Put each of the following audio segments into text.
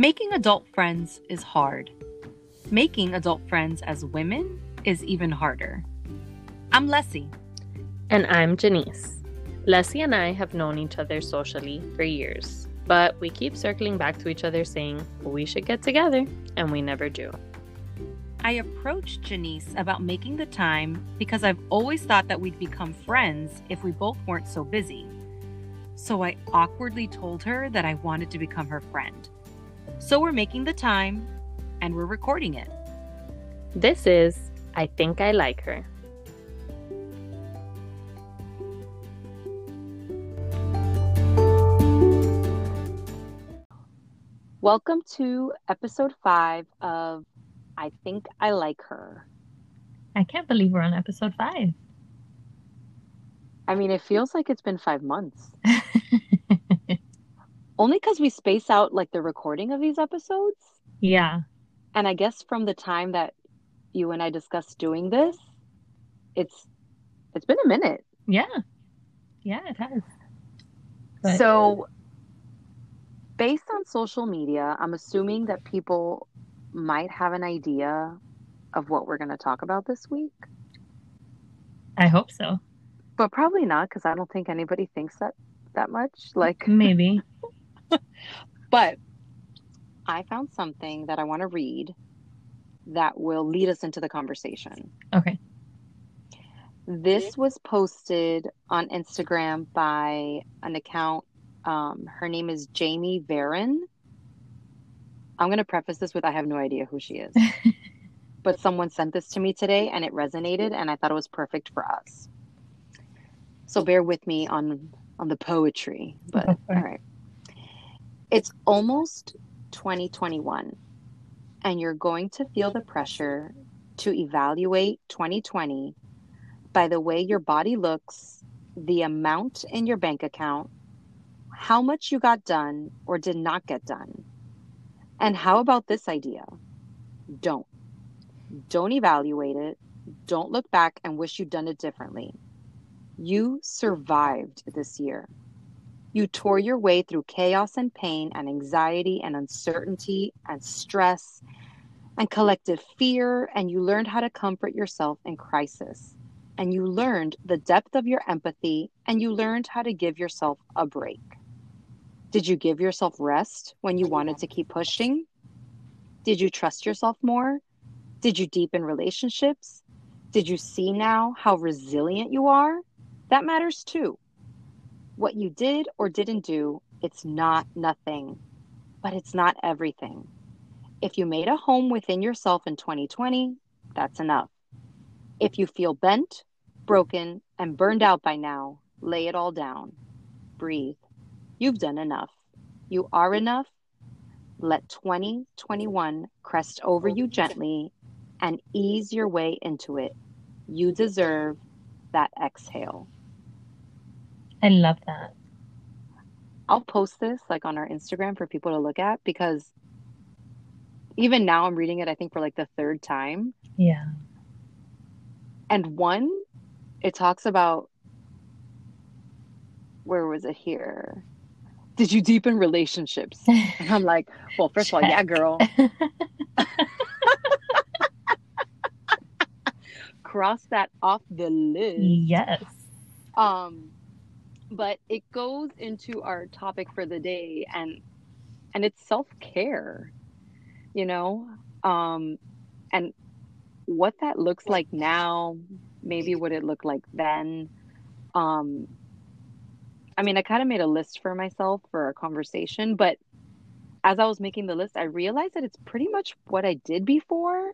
Making adult friends is hard. Making adult friends as women is even harder. I'm Leslie. And I'm Janice. Leslie and I have known each other socially for years, but we keep circling back to each other saying we should get together, and we never do. I approached Janice about making the time because I've always thought that we'd become friends if we both weren't so busy. So I awkwardly told her that I wanted to become her friend. So we're making the time and we're recording it. This is I Think I Like Her. Welcome to episode five of I Think I Like Her. I can't believe we're on episode five. I mean, it feels like it's been five months. Only because we space out like the recording of these episodes. Yeah. And I guess from the time that you and I discussed doing this, it's it's been a minute. Yeah. Yeah, it has. But... So based on social media, I'm assuming that people might have an idea of what we're going to talk about this week. I hope so. But probably not because I don't think anybody thinks that that much. Like maybe. But I found something that I want to read that will lead us into the conversation. Okay. This was posted on Instagram by an account. Um, her name is Jamie Varon. I'm going to preface this with I have no idea who she is. but someone sent this to me today and it resonated and I thought it was perfect for us. So bear with me on on the poetry, but all right. It's almost 2021, and you're going to feel the pressure to evaluate 2020 by the way your body looks, the amount in your bank account, how much you got done or did not get done. And how about this idea? Don't. Don't evaluate it. Don't look back and wish you'd done it differently. You survived this year. You tore your way through chaos and pain and anxiety and uncertainty and stress and collective fear, and you learned how to comfort yourself in crisis. And you learned the depth of your empathy, and you learned how to give yourself a break. Did you give yourself rest when you wanted to keep pushing? Did you trust yourself more? Did you deepen relationships? Did you see now how resilient you are? That matters too. What you did or didn't do, it's not nothing, but it's not everything. If you made a home within yourself in 2020, that's enough. If you feel bent, broken, and burned out by now, lay it all down. Breathe. You've done enough. You are enough. Let 2021 crest over you gently and ease your way into it. You deserve that exhale. I love that. I'll post this like on our Instagram for people to look at because even now I'm reading it, I think, for like the third time. Yeah. And one, it talks about where was it here? Did you deepen relationships? And I'm like, well, first Check. of all, yeah, girl. Cross that off the list. Yes. Um, but it goes into our topic for the day and and it's self-care you know? Um and what that looks like now maybe what it looked like then um i mean i kind of made a list for myself for a conversation but as i was making the list i realized that it's pretty much what i did before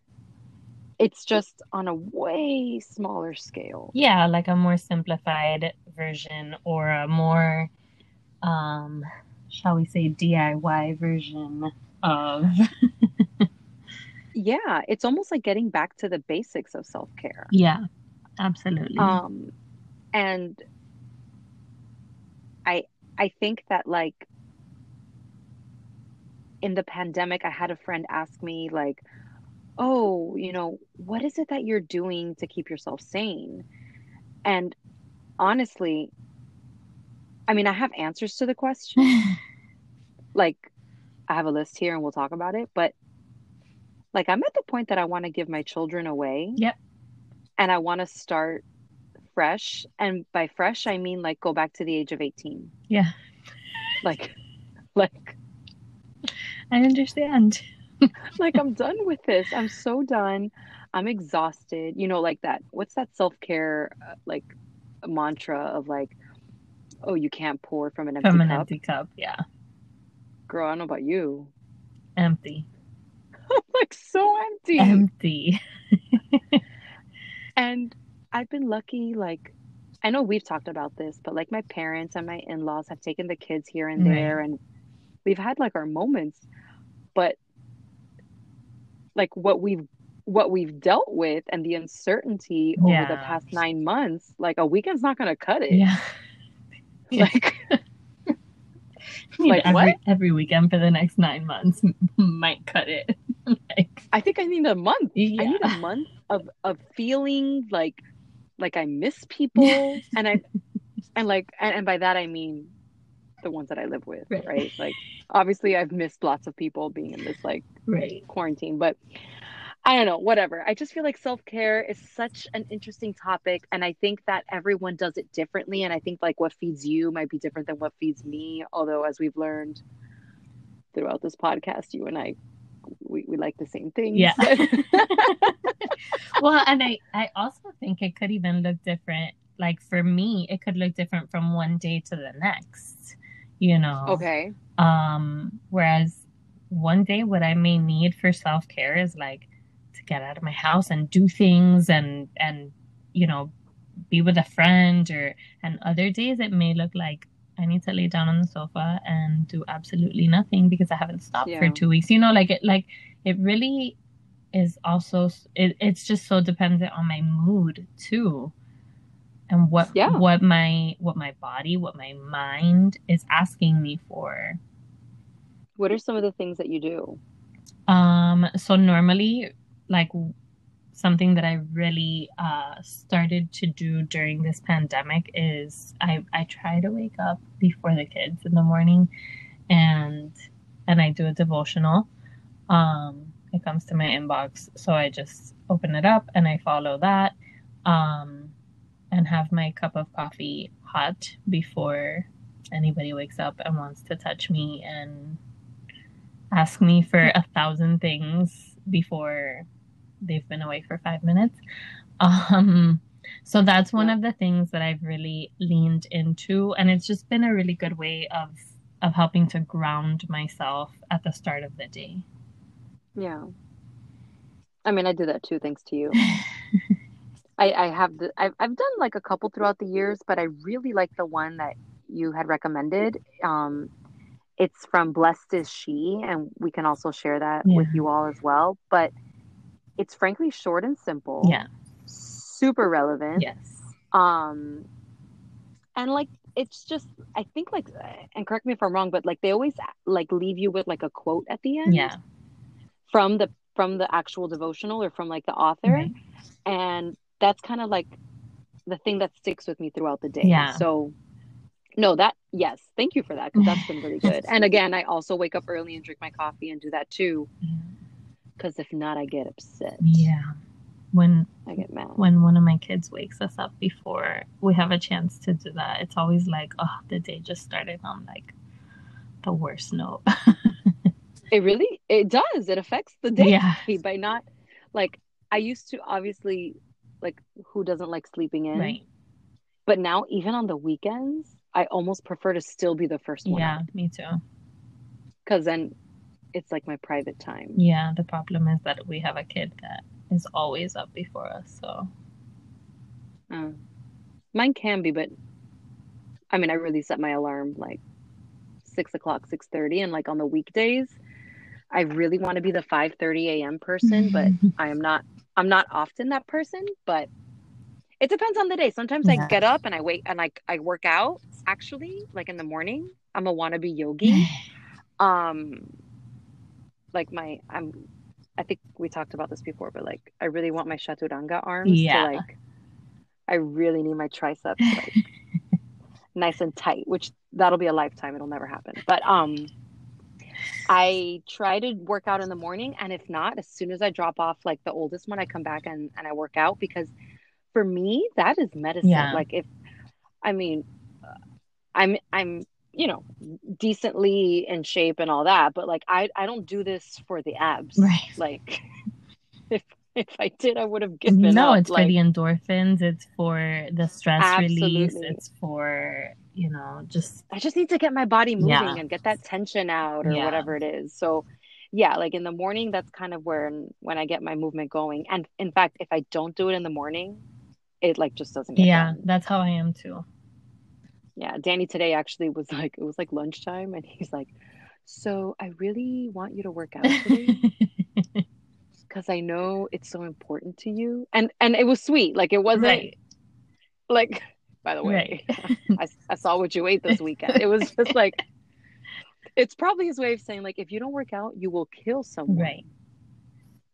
it's just on a way smaller scale. Yeah, like a more simplified version or a more, um, shall we say, DIY version of. yeah, it's almost like getting back to the basics of self care. Yeah, absolutely. Um, and I I think that like in the pandemic, I had a friend ask me like oh, you know, what is it that you're doing to keep yourself sane? And honestly, I mean, I have answers to the question. like, I have a list here and we'll talk about it. But like I'm at the point that I want to give my children away. Yep. And I want to start fresh. And by fresh, I mean like go back to the age of 18. Yeah. Like, like, I understand. like I'm done with this. I'm so done. I'm exhausted. You know, like that. What's that self care uh, like mantra of like, oh, you can't pour from an empty From an cup. empty cup. Yeah. Girl, I don't know about you. Empty. I'm like so empty. Empty. And I've been lucky, like, I know we've talked about this, but like my parents and my in laws have taken the kids here and Right. there, and we've had like our moments. But like what we've what we've dealt with and the uncertainty over the past nine months, like a weekend's not gonna cut it. Yeah. Like Like every, what? every weekend for the next nine months might cut it. like, I think I need a month. yeah. I need a month of of feeling like like I miss people and I and like and, and by that I mean the ones that I live with, Right. right? Like obviously I've missed lots of people being in this like right. quarantine, but I don't know, whatever. I just feel like self-care is such an interesting topic and I think that everyone does it differently and I think like what feeds you might be different than what feeds me, although as we've learned throughout this podcast, you and I we, we like the same things. Yeah. well, and I, I also think it could even look different. Like for me, it could look different from one day to the next, you know? okay. Um, whereas one day what I may need for self care is like to get out of my house and do things and and you know be with a friend or and other days it may look like I need to lay down on the sofa and do absolutely nothing because I haven't stopped for two weeks. You know, like it like it really is also it, it's just so dependent on my mood too and what Yeah. what my what my body what my mind is asking me for What are some of the things that you do? um so normally like something that I really uh started to do during this pandemic is I I try to wake up before the kids in the morning and and I do a devotional um it comes to my inbox so I just open it up and I follow that um and have my cup of coffee hot before anybody wakes up and wants to touch me and ask me for a thousand things before they've been away for five minutes. Um, so that's one of the things that I've really leaned into, and it's just been a really good way of of helping to ground myself at the start of the day. Yeah. I mean, I do that too, thanks to you. I, I have the I've I've done like a couple throughout the years, but I really like the one that you had recommended. Um, it's from Blessed is She, and we can also share that with you all as well. But it's frankly short and simple. Yeah. Super relevant. Yes. Um, and like it's just I think like and correct me if I'm wrong, but like they always like leave you with like a quote at the end Yeah. from the from the actual devotional or from like the author Right. and that's kind of like the thing that sticks with me throughout the day Yeah. so no that yes thank you for that because that's been really good and again i also wake up early and drink my coffee and do that too because if not i get upset Yeah. When i get mad when one of my kids wakes us up before we have a chance to do that, it's always like, oh, the day just started on like the worst note. it really it does it affects the day Yeah. by not like i used to obviously like who doesn't like sleeping in right. but now even on the weekends i almost prefer to still be the first one Yeah, me too. because then it's like my private time Yeah, the problem is that we have a kid that is always up before us. So Uh, mine can be, but I mean, I really set my alarm like six o'clock, six thirty, and like on the weekdays, I really want to be the five thirty a.m. person, but I am not. I'm not often that person, but it depends on the day. Sometimes Yeah. I get up and I wait and I I work out. Actually, like in the morning, I'm a wannabe yogi. Um, like my I'm. I think we talked about this before, but like I really want my chaturanga arms Yeah. to like. I really need my triceps like nice and tight, which that'll be a lifetime. It'll never happen. But um, I try to work out in the morning, and if not, as soon as I drop off like the oldest one, I come back and, and I work out because for me that is medicine. Yeah. Like if I mean, uh, I'm I'm you know decently in shape and all that, but like I I don't do this for the abs. Right. Like if if I did, I would have given no, up. it's like, for the endorphins, it's for the stress release, it's for, you know, just I just need to get my body moving Yeah. and get that tension out or Yeah. whatever it is. So yeah, like in the morning, that's kind of where when I get my movement going. And in fact, if I don't do it in the morning, it like just doesn't get yeah, done. that's how I am too. Yeah, Danny today actually was like it was like lunchtime and he's like, "So I really want you to work out today because I know it's so important to you." And and it was sweet. Like it wasn't right, like by the way, right. I, I saw what you ate this weekend. It was just like, it's probably his way of saying, like, if you don't work out, you will kill someone. Right.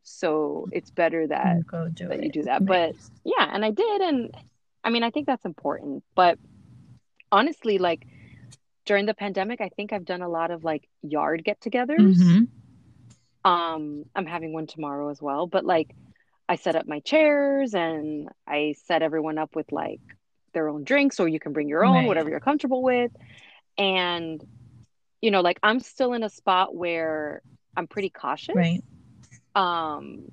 So it's better that, You go do that it. you do that. Right. But yeah, and I did. And I mean, I think that's important. But honestly, like during the pandemic, I think I've done a lot of like yard get togethers. Mhm. Um, I'm having one tomorrow as well. But like, I set up my chairs and I set everyone up with like their own drinks, or you can bring your own, Right. whatever you're comfortable with. And, you know, like I'm still in a spot where I'm pretty cautious. Right. Um,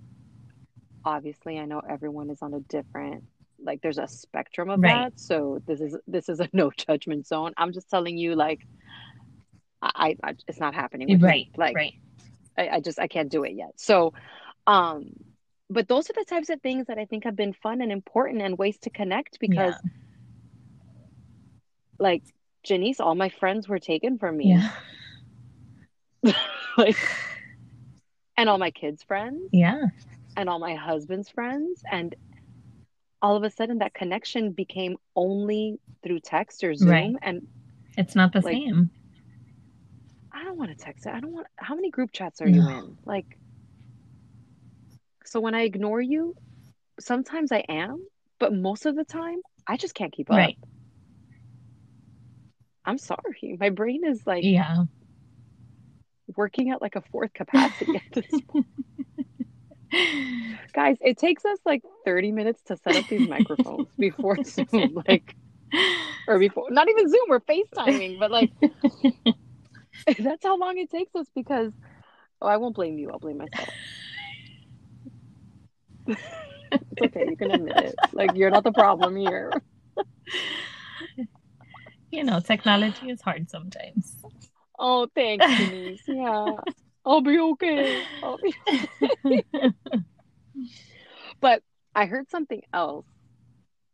obviously, I know everyone is on a different, like, there's a spectrum of Right. that. So this is this is a no judgment zone. I'm just telling you, like, I, I it's not happening with Right. me. Like, right. I, I just I can't do it yet. So, um, but those are the types of things that I think have been fun and important and ways to connect because, like, Janice, all my friends were taken from me, Yeah. like, and all my kids' friends Yeah. and all my husband's friends, and all of a sudden that connection became only through text or Zoom, Right. and It's not the Like, same. I don't want to text it. I don't want. How many group chats are you No. in? Like, so when I ignore you, sometimes I am, but most of the time I just can't keep up. Right. I'm sorry. My brain is like Yeah. working at like a fourth capacity at this point. Guys, it takes us like 30 minutes to set up these microphones before Zoom, like, or before, not even Zoom, we're FaceTiming, but like, that's how long it takes us because, oh, I won't blame you. I'll blame myself. It's okay. You can admit it. Like, you're not the problem here. You know, technology is hard sometimes. Oh, thanks, Denise. Yeah. I'll be okay. I'll be But I heard something else,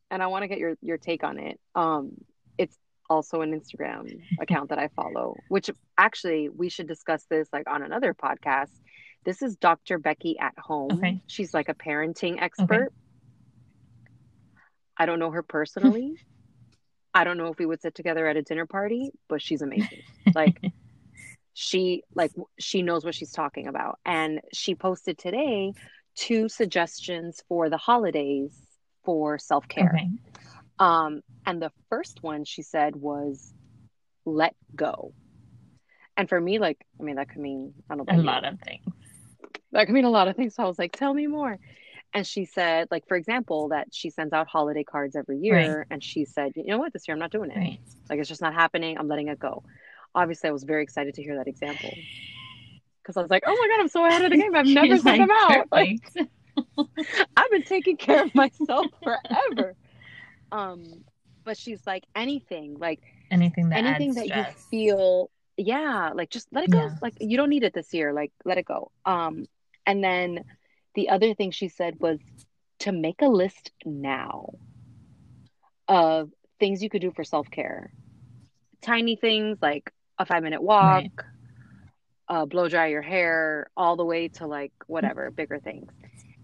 and I want to get your your take on it. Um, it's also an Instagram account that I follow, which actually we should discuss this like on another podcast. This is Dr. Becky at home. Okay. She's like a parenting expert. I don't know her personally. I don't know if we would sit together at a dinner party, but she's amazing. Like she like she knows what she's talking about and she posted today two suggestions for the holidays for self-care Okay. um and the first one she said was let go and for me like i mean that could mean i don't know A lot you. of things. that could mean a lot of things so i was like tell me more and she said like for example that she sends out holiday cards every year and she said you know what this year i'm not doing it Right. like it's just not happening i'm letting it go obviously i was very excited to hear that example because i was like oh my god i'm so ahead of the game i've never sent like, them out Like. I've been taking care of myself forever. um, but she's like anything, like anything that anything that stress. you feel, yeah, like just let it go. Yeah. Like you don't need it this year. Like let it go. Um, and then the other thing she said was to make a list now of things you could do for self care. Tiny things like a five minute walk, Right. uh, blow dry your hair, all the way to like whatever, bigger things.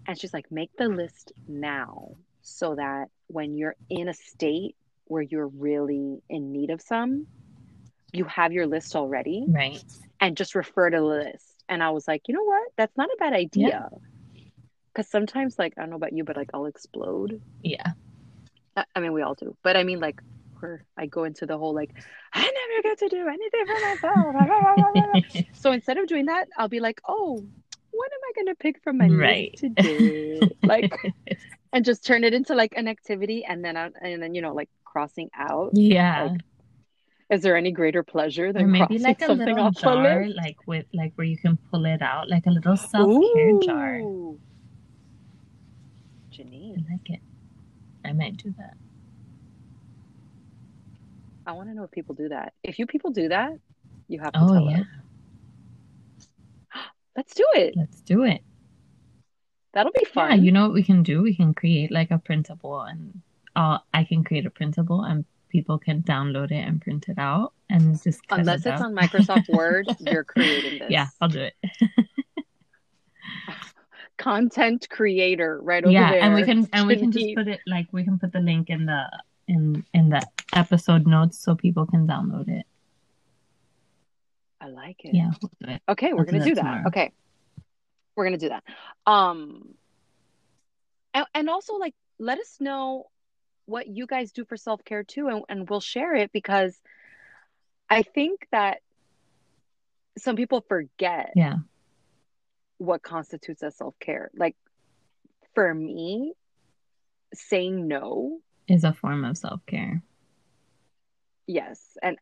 And she's like, make the list now so that when you're in a state where you're really in need of some, you have your list already Right. and just refer to the list. And I was like, you know what? That's not a bad idea. Because sometimes, like, I don't know about you, but like I'll explode. Yeah. I, I mean, we all do. But I mean, like, where I go into the whole like, I never get to do anything for myself. so instead of doing that, I'll be like, oh, what am I gonna pick from my Right. list today? like, and just turn it into like an activity, and then and then you know like crossing out. yeah. Like, Is there any greater pleasure or than maybe like a something little jar, like with like where you can pull it out, like a little self care jar. Janine, I like it. I might do that. I want to know if people do that. If you people do that, you have to Oh tell yeah, us. Let's do it. let's do it. That'll be fun. Yeah, you know what we can do? We can create like a printable and uh, I can create a printable and people can download it and print it out and just Unless it it's on Microsoft Word, you're creating this. Yeah, I'll do it. Content creator right over Yeah, there. and we can and we can just put it like we can put the link in the in in the episode notes so people can download it. I like it. Yeah, we'll do it. Okay, we're I'll gonna that do that. Okay. We're gonna do that. Um and, and also like let us know what you guys do for self-care too and, and we'll share it because I think that some people forget Yeah. What constitutes as self-care. Like for me, saying no, Is a form of self care. yes. And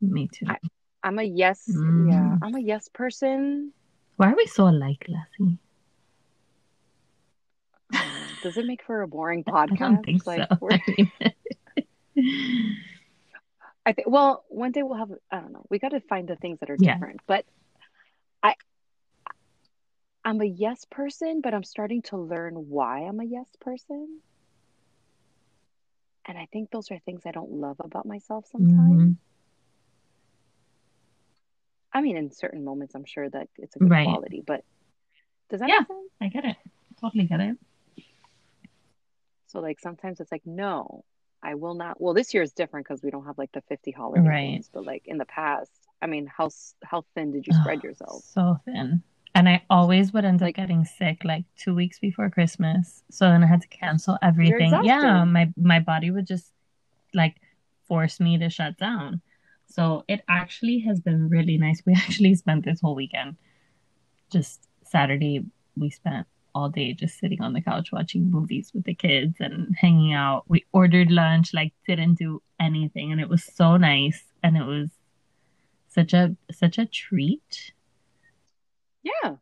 Me too. I- I'm a yes, yeah, Mhm. I'm a yes person. Why are we so alike, Lassie? Does it make for a boring I podcast? don't think like so. we're I mean, I think well, one day we'll have I don't know. We got to find the things that are Yeah. different. But I I'm a yes person, but I'm starting to learn why I'm a yes person. And I think those are things I don't love about myself sometimes. Mhm. I mean, in certain moments, I'm sure that it's a good Right. quality, but does that Yeah. make sense? I get it. Totally get it. So, like, sometimes it's like, no, I will not. Well, this year is different because we don't have like the 50 holiday Right. but like in the past, I mean, how how thin did you spread Oh, yourself? So thin. And I always would end up getting sick like two weeks before Christmas. So then I had to cancel everything. Yeah, my my body would just like force me to shut down. So it actually has been really nice. We actually spent this whole weekend. Just Saturday, we spent all day just sitting on the couch watching movies with the kids and hanging out. We ordered lunch, like didn't do anything, and it was so nice. And it was such a such a treat Yeah.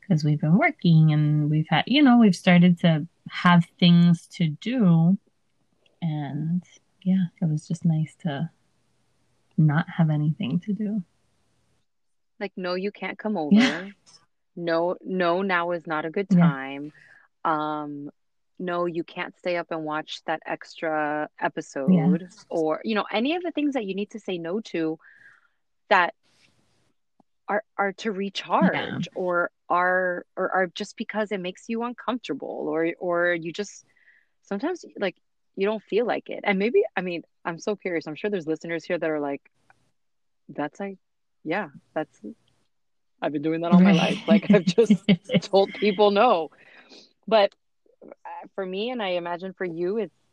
because we've been working and we've had, you know, we've started to have things to do. And yeah, it was just nice to not have anything to do. Like, no, you can't come over. Yeah. No, no, now is not a good Yeah. time. Um, no, you can't stay up and watch that extra episode or, you know, any of the things that you need to say no to that are are to recharge or are or are just because it makes you uncomfortable or or you just sometimes like you don't feel like it. And maybe, I mean, I'm so curious. I'm sure there's listeners here that are like, that's like, yeah, that's I've been doing that all my life. Like I've just told people no. But uh, for me, and I imagine for you, it's it,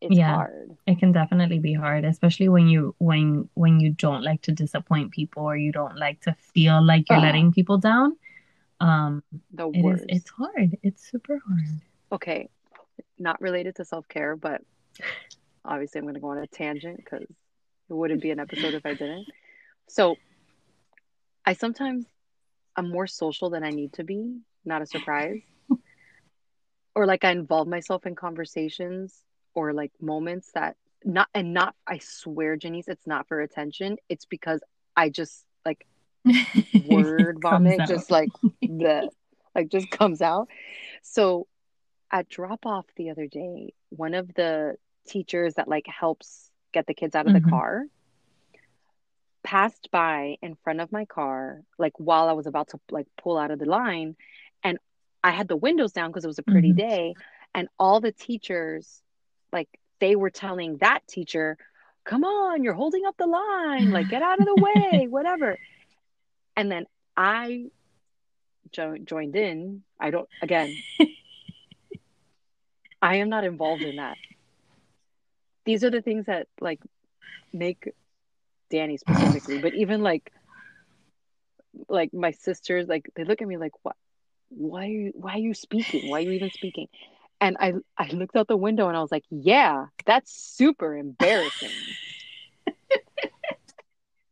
it's Yeah. hard. it can definitely be hard, especially when you when when you don't like to disappoint people or you don't like to feel like you're Ah. letting people down. Um, The it is worst. it's hard. It's super hard. okay, not related to self care, but obviously I'm going to go on a tangent because it wouldn't be an episode if I didn't. So I sometimes I'm more social than I need to be. Not a surprise. or like I involve myself in conversations or like moments that not and not I swear, Janice, it's not for attention. It's because I just like word vomit just like the like just comes out so at drop off the other day one of the teachers that like helps get the kids out of the Mhm. car passed by in front of my car like while i was about to like pull out of the line and i had the windows down because it was a pretty Mhm. day and all the teachers like they were telling that teacher come on you're holding up the line like get out of the way whatever and then I jo- joined in. I don't, again, I am not involved in that. these are the things that like make Danny specifically, but even like like my sisters, like they look at me like, what? Why are you? Why are you speaking? Why are you even speaking? And I I looked out the window and I was like, yeah, that's super embarrassing.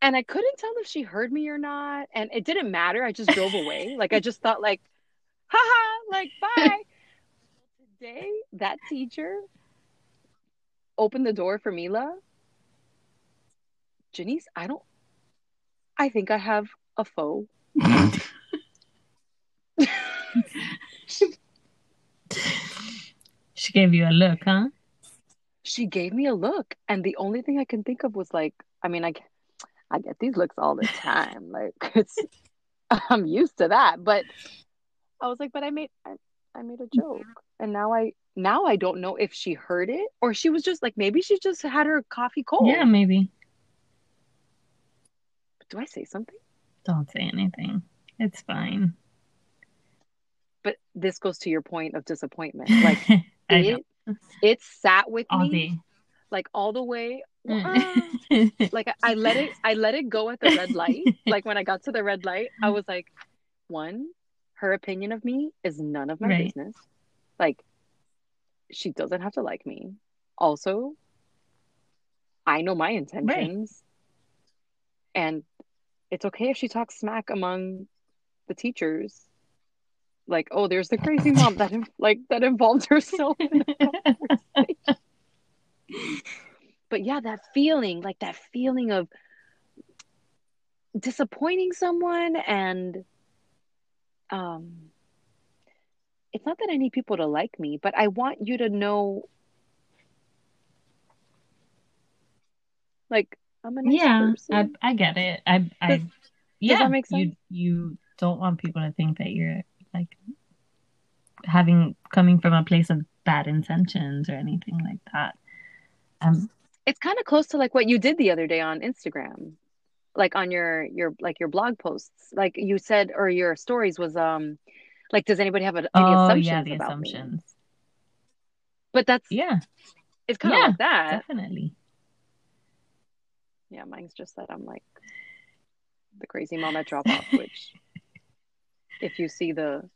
and I couldn't tell if she heard me or not, and it didn't matter. I just drove away. Like I just thought, like, haha, like bye. Today, that teacher opened the door for Mila. Janice, I don't. I think I have a foe. she gave you a look, huh? She gave me a look, and the only thing I can think of was like, I mean, I, I get these looks all the time. like it's, I'm used to that. But I was like, but I made, I, I made a mm-hmm. joke, and now I, now I don't know if she heard it or she was just like, maybe she just had her coffee cold. Yeah, maybe. Do I say something? Don't say anything. It's fine. But this goes to your point of disappointment. Like it, it sat with all me day. like all the way. Mm. like I, I let it I let it go at the red light. like when I got to the red light, I mm. was like, one, her opinion of me is none of my right. business. Like she doesn't have to like me. Also, I know my intentions. Right. And it's okay if she talks smack among the teachers like oh there's the crazy mom that like that involves herself in but yeah that feeling like that feeling of disappointing someone and um it's not that i need people to like me but i want you to know like I'm a nice yeah, person. I, I get it. I, I, yeah, does that make sense? You, you don't want people to think that you're like having coming from a place of bad intentions or anything like that. Um, it's kind of close to like what you did the other day on Instagram, like on your your like your blog posts, like you said, or your stories was um, like does anybody have any oh, assumptions yeah, the about assumptions. Me? But that's yeah, it's kind of yeah, like that, definitely yeah, mine's just that I'm like the crazy mom at drop off, which if you see the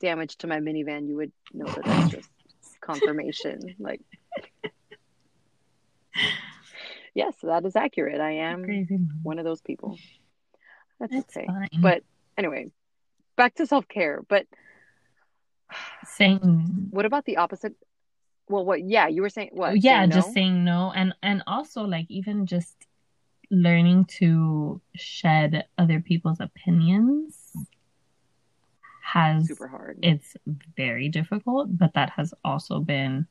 damage to my minivan, you would know that that's just confirmation. Like, yes, that is accurate. I am one of those people. That's, that's okay. Fine. But anyway, back to self care. But saying, what about the opposite? Well, what? Yeah, you were saying what? Yeah, saying no? just saying no, and and also like even just learning to shed other people's opinions has super hard. It's very difficult, but that has also been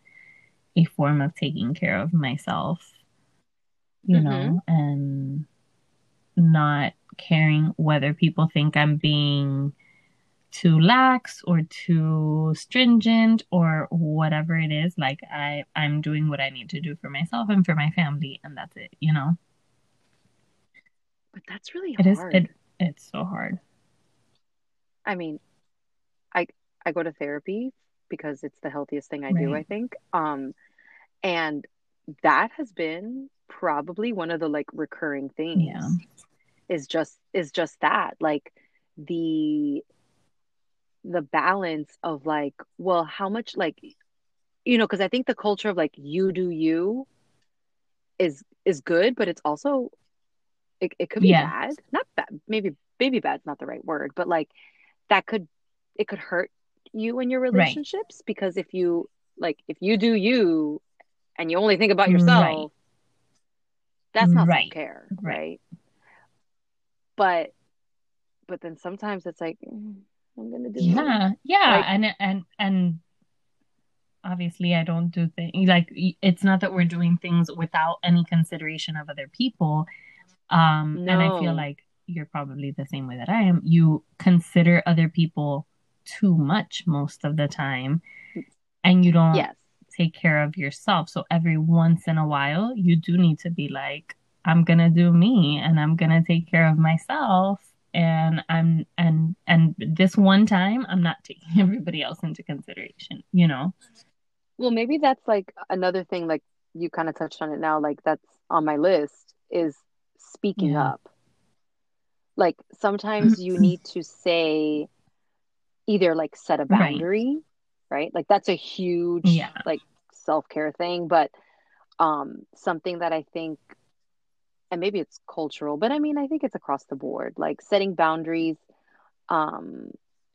a form of taking care of myself, you mm-hmm. know, and not caring whether people think I'm being too lax or too stringent or whatever it is like i i'm doing what i need to do for myself and for my family and that's it you know but that's really hard. It is. It, it's so hard. I mean, I I go to therapy because it's the healthiest thing I right. do. I think. Um, and that has been probably one of the like recurring things. Yeah. Is just is just that like the the balance of like well how much like you know because i think the culture of like you do you is is good but it's also it, it could be yeah. bad not bad maybe maybe bad's not the right word but like that could it could hurt you in your relationships right. because if you like if you do you and you only think about yourself right. that's not right. self-care right but but then sometimes it's like mm, i'm gonna do yeah it. yeah like, and and and obviously i don't do things like it's not that we're doing things without any consideration of other people um, no. And I feel like you're probably the same way that I am. You consider other people too much most of the time, and you don't yes. take care of yourself. So every once in a while, you do need to be like, I'm gonna do me, and I'm gonna take care of myself. And I'm and and this one time, I'm not taking everybody else into consideration. You know. Well, maybe that's like another thing, like you kind of touched on it now like that's on my list is speaking Yeah. up like sometimes you need to say either like set a boundary right like that's a huge Yeah. like self-care thing but um something that i think and maybe it's cultural but i mean i think it's across the board like setting boundaries um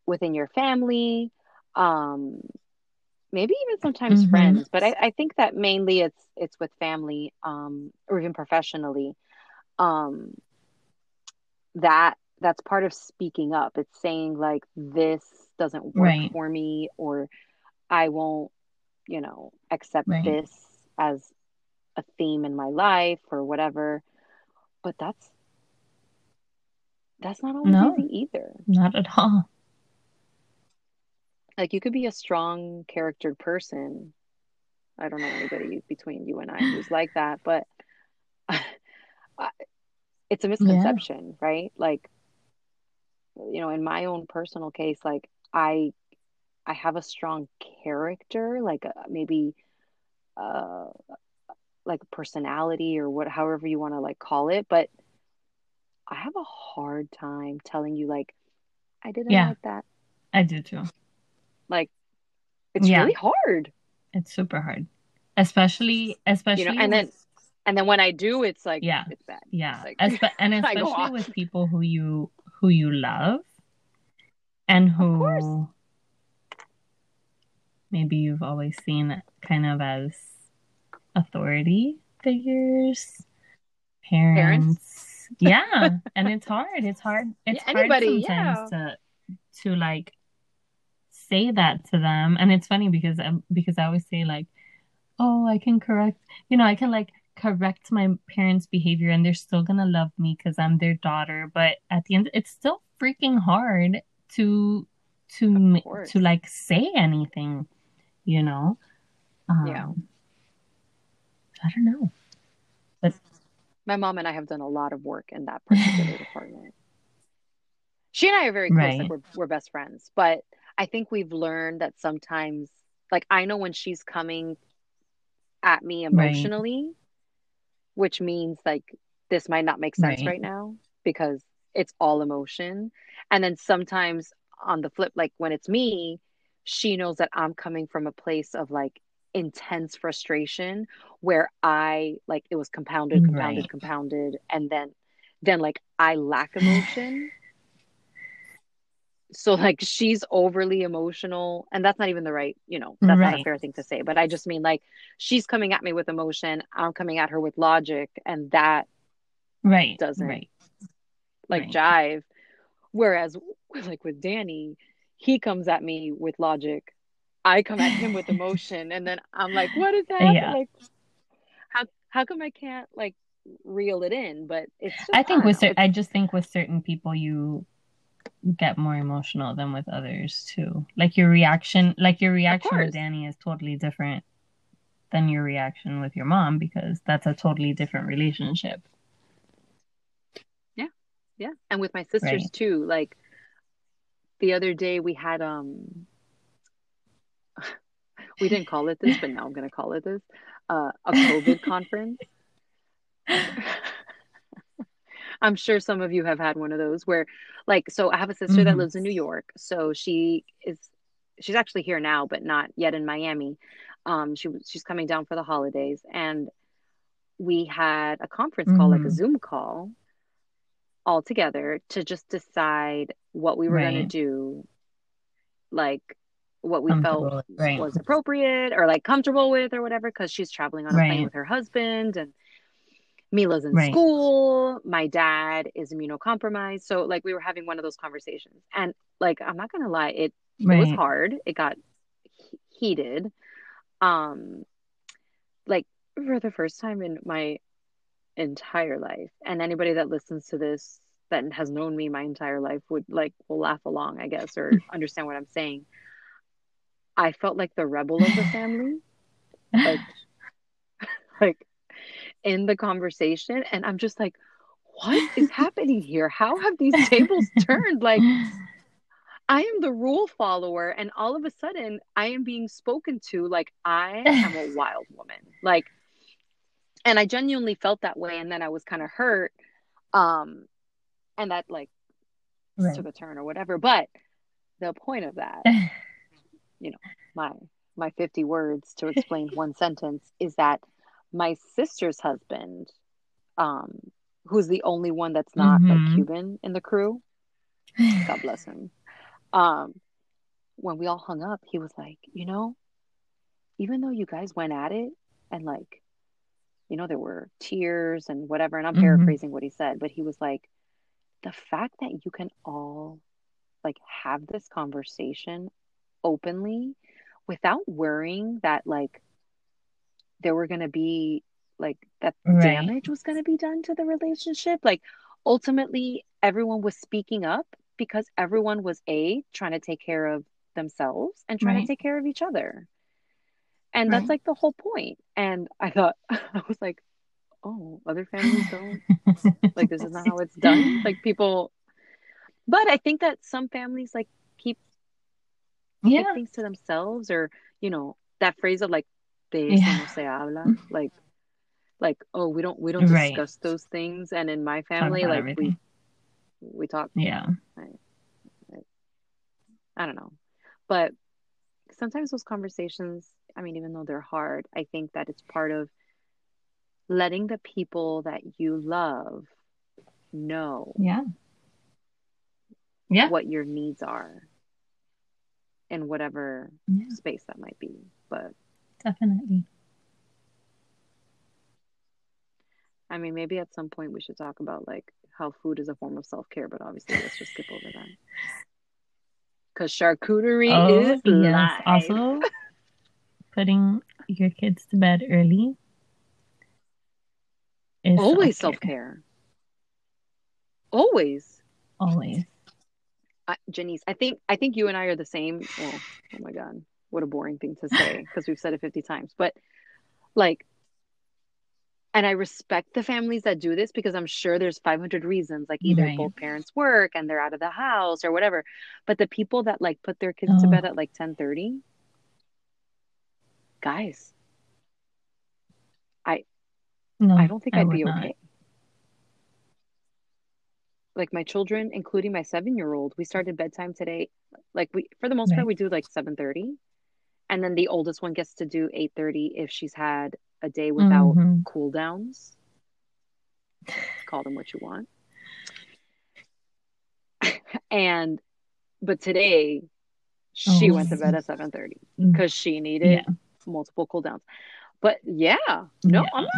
within your family um maybe even sometimes Mhm. friends but I, I think that mainly it's it's with family um or even professionally um that that's part of speaking up it's saying like this doesn't work Right. for me or i won't you know accept Right. this as a theme in my life or whatever but that's that's not always No. easy either Not at all. like you could be a strong charactered person i don't know anybody between you and i who's like that but it's a misconception right like you know in my own personal case like i i have a strong character like uh, maybe uh like personality or what however you want to like call it but i have a hard time telling you like i didn't Yeah. like that I do too. like it's Yeah. really hard It's super hard. Especially especially you know and then and then when i do it's like Yeah. it's bad yeah. like- Espe- and especially with people who you who you love and who course. maybe you've always seen kind of as authority figures, parents. Parents. Yeah. and it's hard. It's hard. It's Yeah, anybody, hard sometimes to to like say that to them. And it's funny because um, because I always say like, oh, I can correct, you know, I can like correct my parents' behavior and they're still gonna love me because I'm their daughter. But at the end, it's still freaking hard to to to like say anything, you know. Um, Yeah. I don't know. but my mom and I have done a lot of work in that particular department. She and I are very close, Right. like we're we're best friends. But I think we've learned that sometimes, like I know when she's coming at me Right. emotionally, which means like this might not make sense Right. right now because it's all emotion. And then sometimes on the flip, like when it's me, she knows that I'm coming from a place of like intense frustration where I like it was compounded, compounded, Right. compounded, and then then like I lack emotion. So like she's overly emotional, and that's not even the right, you know, that's not a fair thing to say. But I just mean like she's coming at me with emotion, I'm coming at her with logic, and that Right. Doesn't. Right. Like Right. jive. Whereas like with Danny, he comes at me with logic. I come at him with emotion, and then I'm like, "What is that? Yeah. Like, how how come I can't like reel it in?" But it's. Just, I think don't with cer- I just think with certain people you get more emotional than with others too. Like your reaction, like your reaction with Danny is totally different than your reaction with your mom because that's a totally different relationship. Yeah. And with my sisters Right. too. Like the other day we had um we didn't call it this, but now I'm gonna call it this. Uh a COVID conference. I'm sure some of you have had one of those where like so I have a sister that Mhm. lives in New York. So she is she's actually here now, but not yet in Miami. Um she she's coming down for the holidays and we had a conference call, like a Mhm. Zoom call all together to just decide what we were going to do, like what we felt right. was appropriate or like comfortable with or whatever, because she's traveling on a plane with her husband and Mila's in Right. school. My dad is immunocompromised. So, like, we were having one of those conversations. And, like, I'm not going to lie, it, it was hard. It got he- heated. Um, like, for the first time in my entire life. And anybody that listens to this that has known me my entire life would like will laugh along i guess or understand what i'm saying. I felt like the rebel of the family like like in the conversation. And i'm just like what is happening here? How have these tables turned? Like i am the rule follower and all of a sudden i am being spoken to like i am a wild woman. Like and I genuinely felt that way and then I was kind of hurt um and that like Right. took a turn or whatever but the point of that you know my my 50 words to explain one sentence is that my sister's husband um who's the only one that's not like Mhm. Cuban in the crew God bless him um when we all hung up he was like you know even though you guys went at it and like you know there were tears and whatever and I'm Mhm. paraphrasing what he said but he was like the fact that you can all like have this conversation openly without worrying that like there were going to be like that Right. damage was going to be done to the relationship like ultimately everyone was speaking up because everyone was a trying to take care of themselves and trying Right. to take care of each other and that's like the whole point and i thought i was like oh other families don't like this is not how it's done like people but i think that some families like keep keep yeah. things to themselves or you know that phrase of like they Yeah. no se habla mm. like like oh we don't we don't Right. discuss those things and in my family like everything. we we talk Yeah. i don't know but sometimes those conversations i mean even though they're hard i think that it's part of letting the people that you love know Yeah. Yeah. what your needs are in whatever Yeah. space that might be but Definitely. I mean, maybe at some point we should talk about like how food is a form of self care, but obviously let's just skip over that. Because charcuterie Oh, is yes. life. Also, putting your kids to bed early is always self self-care. Always. Always. I, Janice, I think I think you and I are the same. Well, oh my god, what a boring thing to say because we've said it fifty times. But like, and I respect the families that do this because I'm sure there's 500 reasons. Like either Right. both parents work and they're out of the house or whatever. But the people that like put their kids to Oh. bed at like 10:30, guys, No, I don't think I'd would be not. okay. Like my children, including my seven-year-old, we started bedtime today. Like we, for the most part, we do like 7:30, and then the oldest one gets to do 8:30 if she's had a day without Mhm. cool downs. Call them what you want. and but today she Oh. went to bed at 7:30 Mm. because she needed multiple cool downs. But yeah, no, Yeah. I'm not.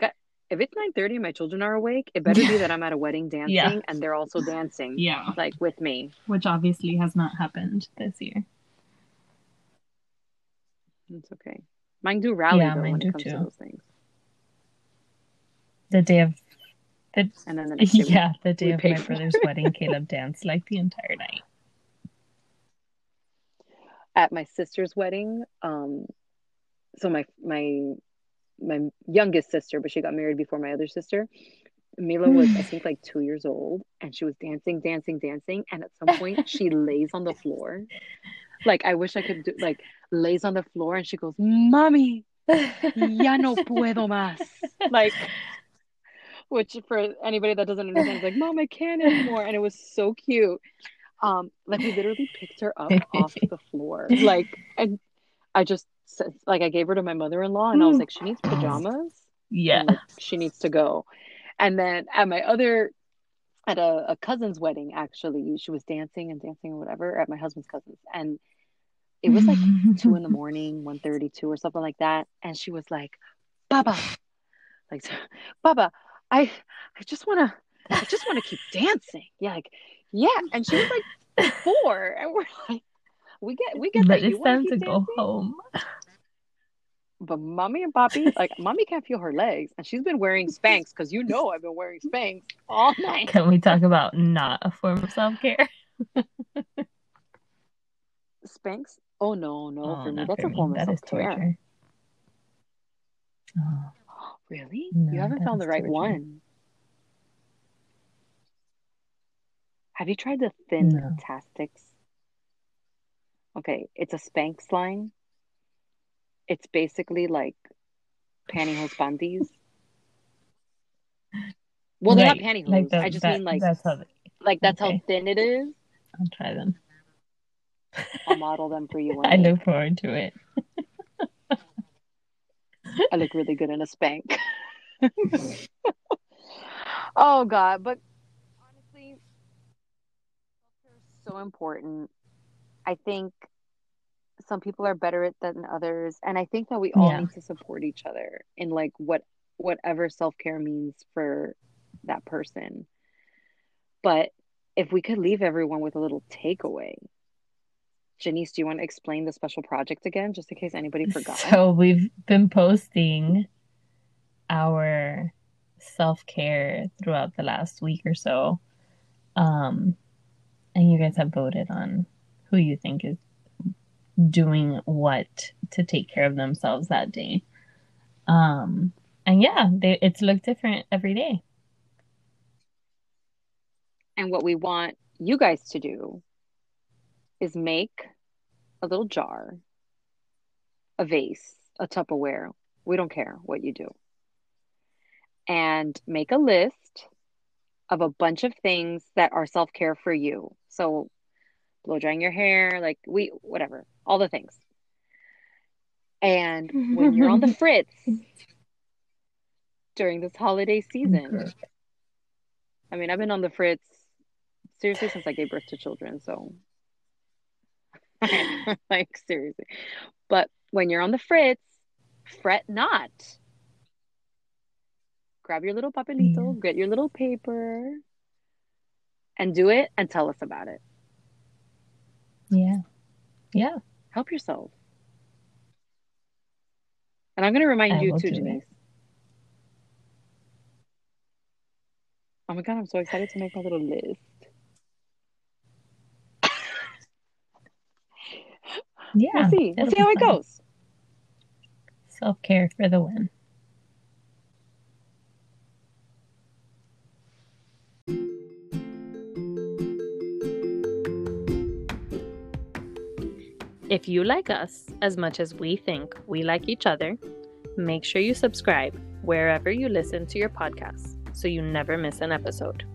Got- If it's 9:30 and my children are awake, it better be that I'm at a wedding dancing Yeah. and they're also dancing Yeah. like with me. Which obviously has not happened this year. It's okay. Mine do rally Yeah, though mine when do it comes too. to those things. The day of the And then the next day we- yeah, the day of my brother's wedding, Caleb danced like the entire night. At my sister's wedding, um, so my my my youngest sister, but she got married before my other sister. Mila was, I think, like two years old, and she was dancing, dancing, dancing, and at some point she lays on the floor. Like I wish I could do like lays on the floor, and she goes, "Mommy, ya no puedo más." Like, which for anybody that doesn't understand, is like, "Mom, I can't anymore," and it was so cute. Um, like we literally picked her up off the floor, like, and I just like, I gave her to my mother-in-law, and I was like, "She needs pajamas." yeah. like, she needs to go. And then at my other, at a, a cousin's wedding, actually, she was dancing and dancing or whatever at my husband's cousin's, and it was like two in the morning, one thirty, two or something like that, and she was like, "Baba, like, Baba, I, I just wanna, I just wanna keep dancing." Yeah, like, yeah, and she was like four, and we're like, we get, we get but that you it's time to keep go dancing, home. But mommy and papi, like mommy can't feel her legs, and she's been wearing Spanx because you know I've been wearing Spanx all night. Can we talk about not a form of self care? Spanx? Oh no, no, Oh, for me that's for a me. form of That is self care. torture. Oh, Really? No, you haven't found the right torture. one. Have you tried the thin No. Tastics? Okay, it's a Spanx line. It's basically like pantyhose panties. Well, they're not Right, pantyhose. like the- I just that- mean like that's how they, like that's how thin it is. I'll try them. I'll model them for you. I day. look forward to it. I look really good in a spank. oh God, but honestly, self-care is so important. I think some people are better at than others, and I think that we all Yeah. need to support each other in like what whatever self-care means for that person. But if we could leave everyone with a little takeaway. Janice, do you want to explain the special project again, just in case anybody forgot? So we've been posting our self-care throughout the last week or so. Um, and you guys have voted on who you think is doing what to take care of themselves that day. Um, and yeah, they, it's looked different every day. And what we want you guys to do is make a little jar, a vase, a Tupperware. We don't care what you do. And make a list of a bunch of things that are self care for you. So, blow drying your hair, like we, whatever, all the things. And when you're on the fritz during this holiday season, I mean, I've been on the fritz seriously since I gave birth to children, so like seriously. But when you're on the fritz, fret not. Grab your little papelito, get your little paper, and do it and tell us about it. Yeah. Yeah. Help yourself. And I'm going to remind I you too. Janice. Oh my God, I'm so excited to make my little list. Yeah. We'll see. We'll see how it goes. Self-care for the win. If you like us as much as we think we like each other, make sure you subscribe wherever you listen to your podcasts so you never miss an episode.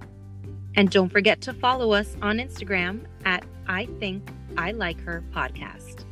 And don't forget to follow us on Instagram at I Think I Like Her Podcast.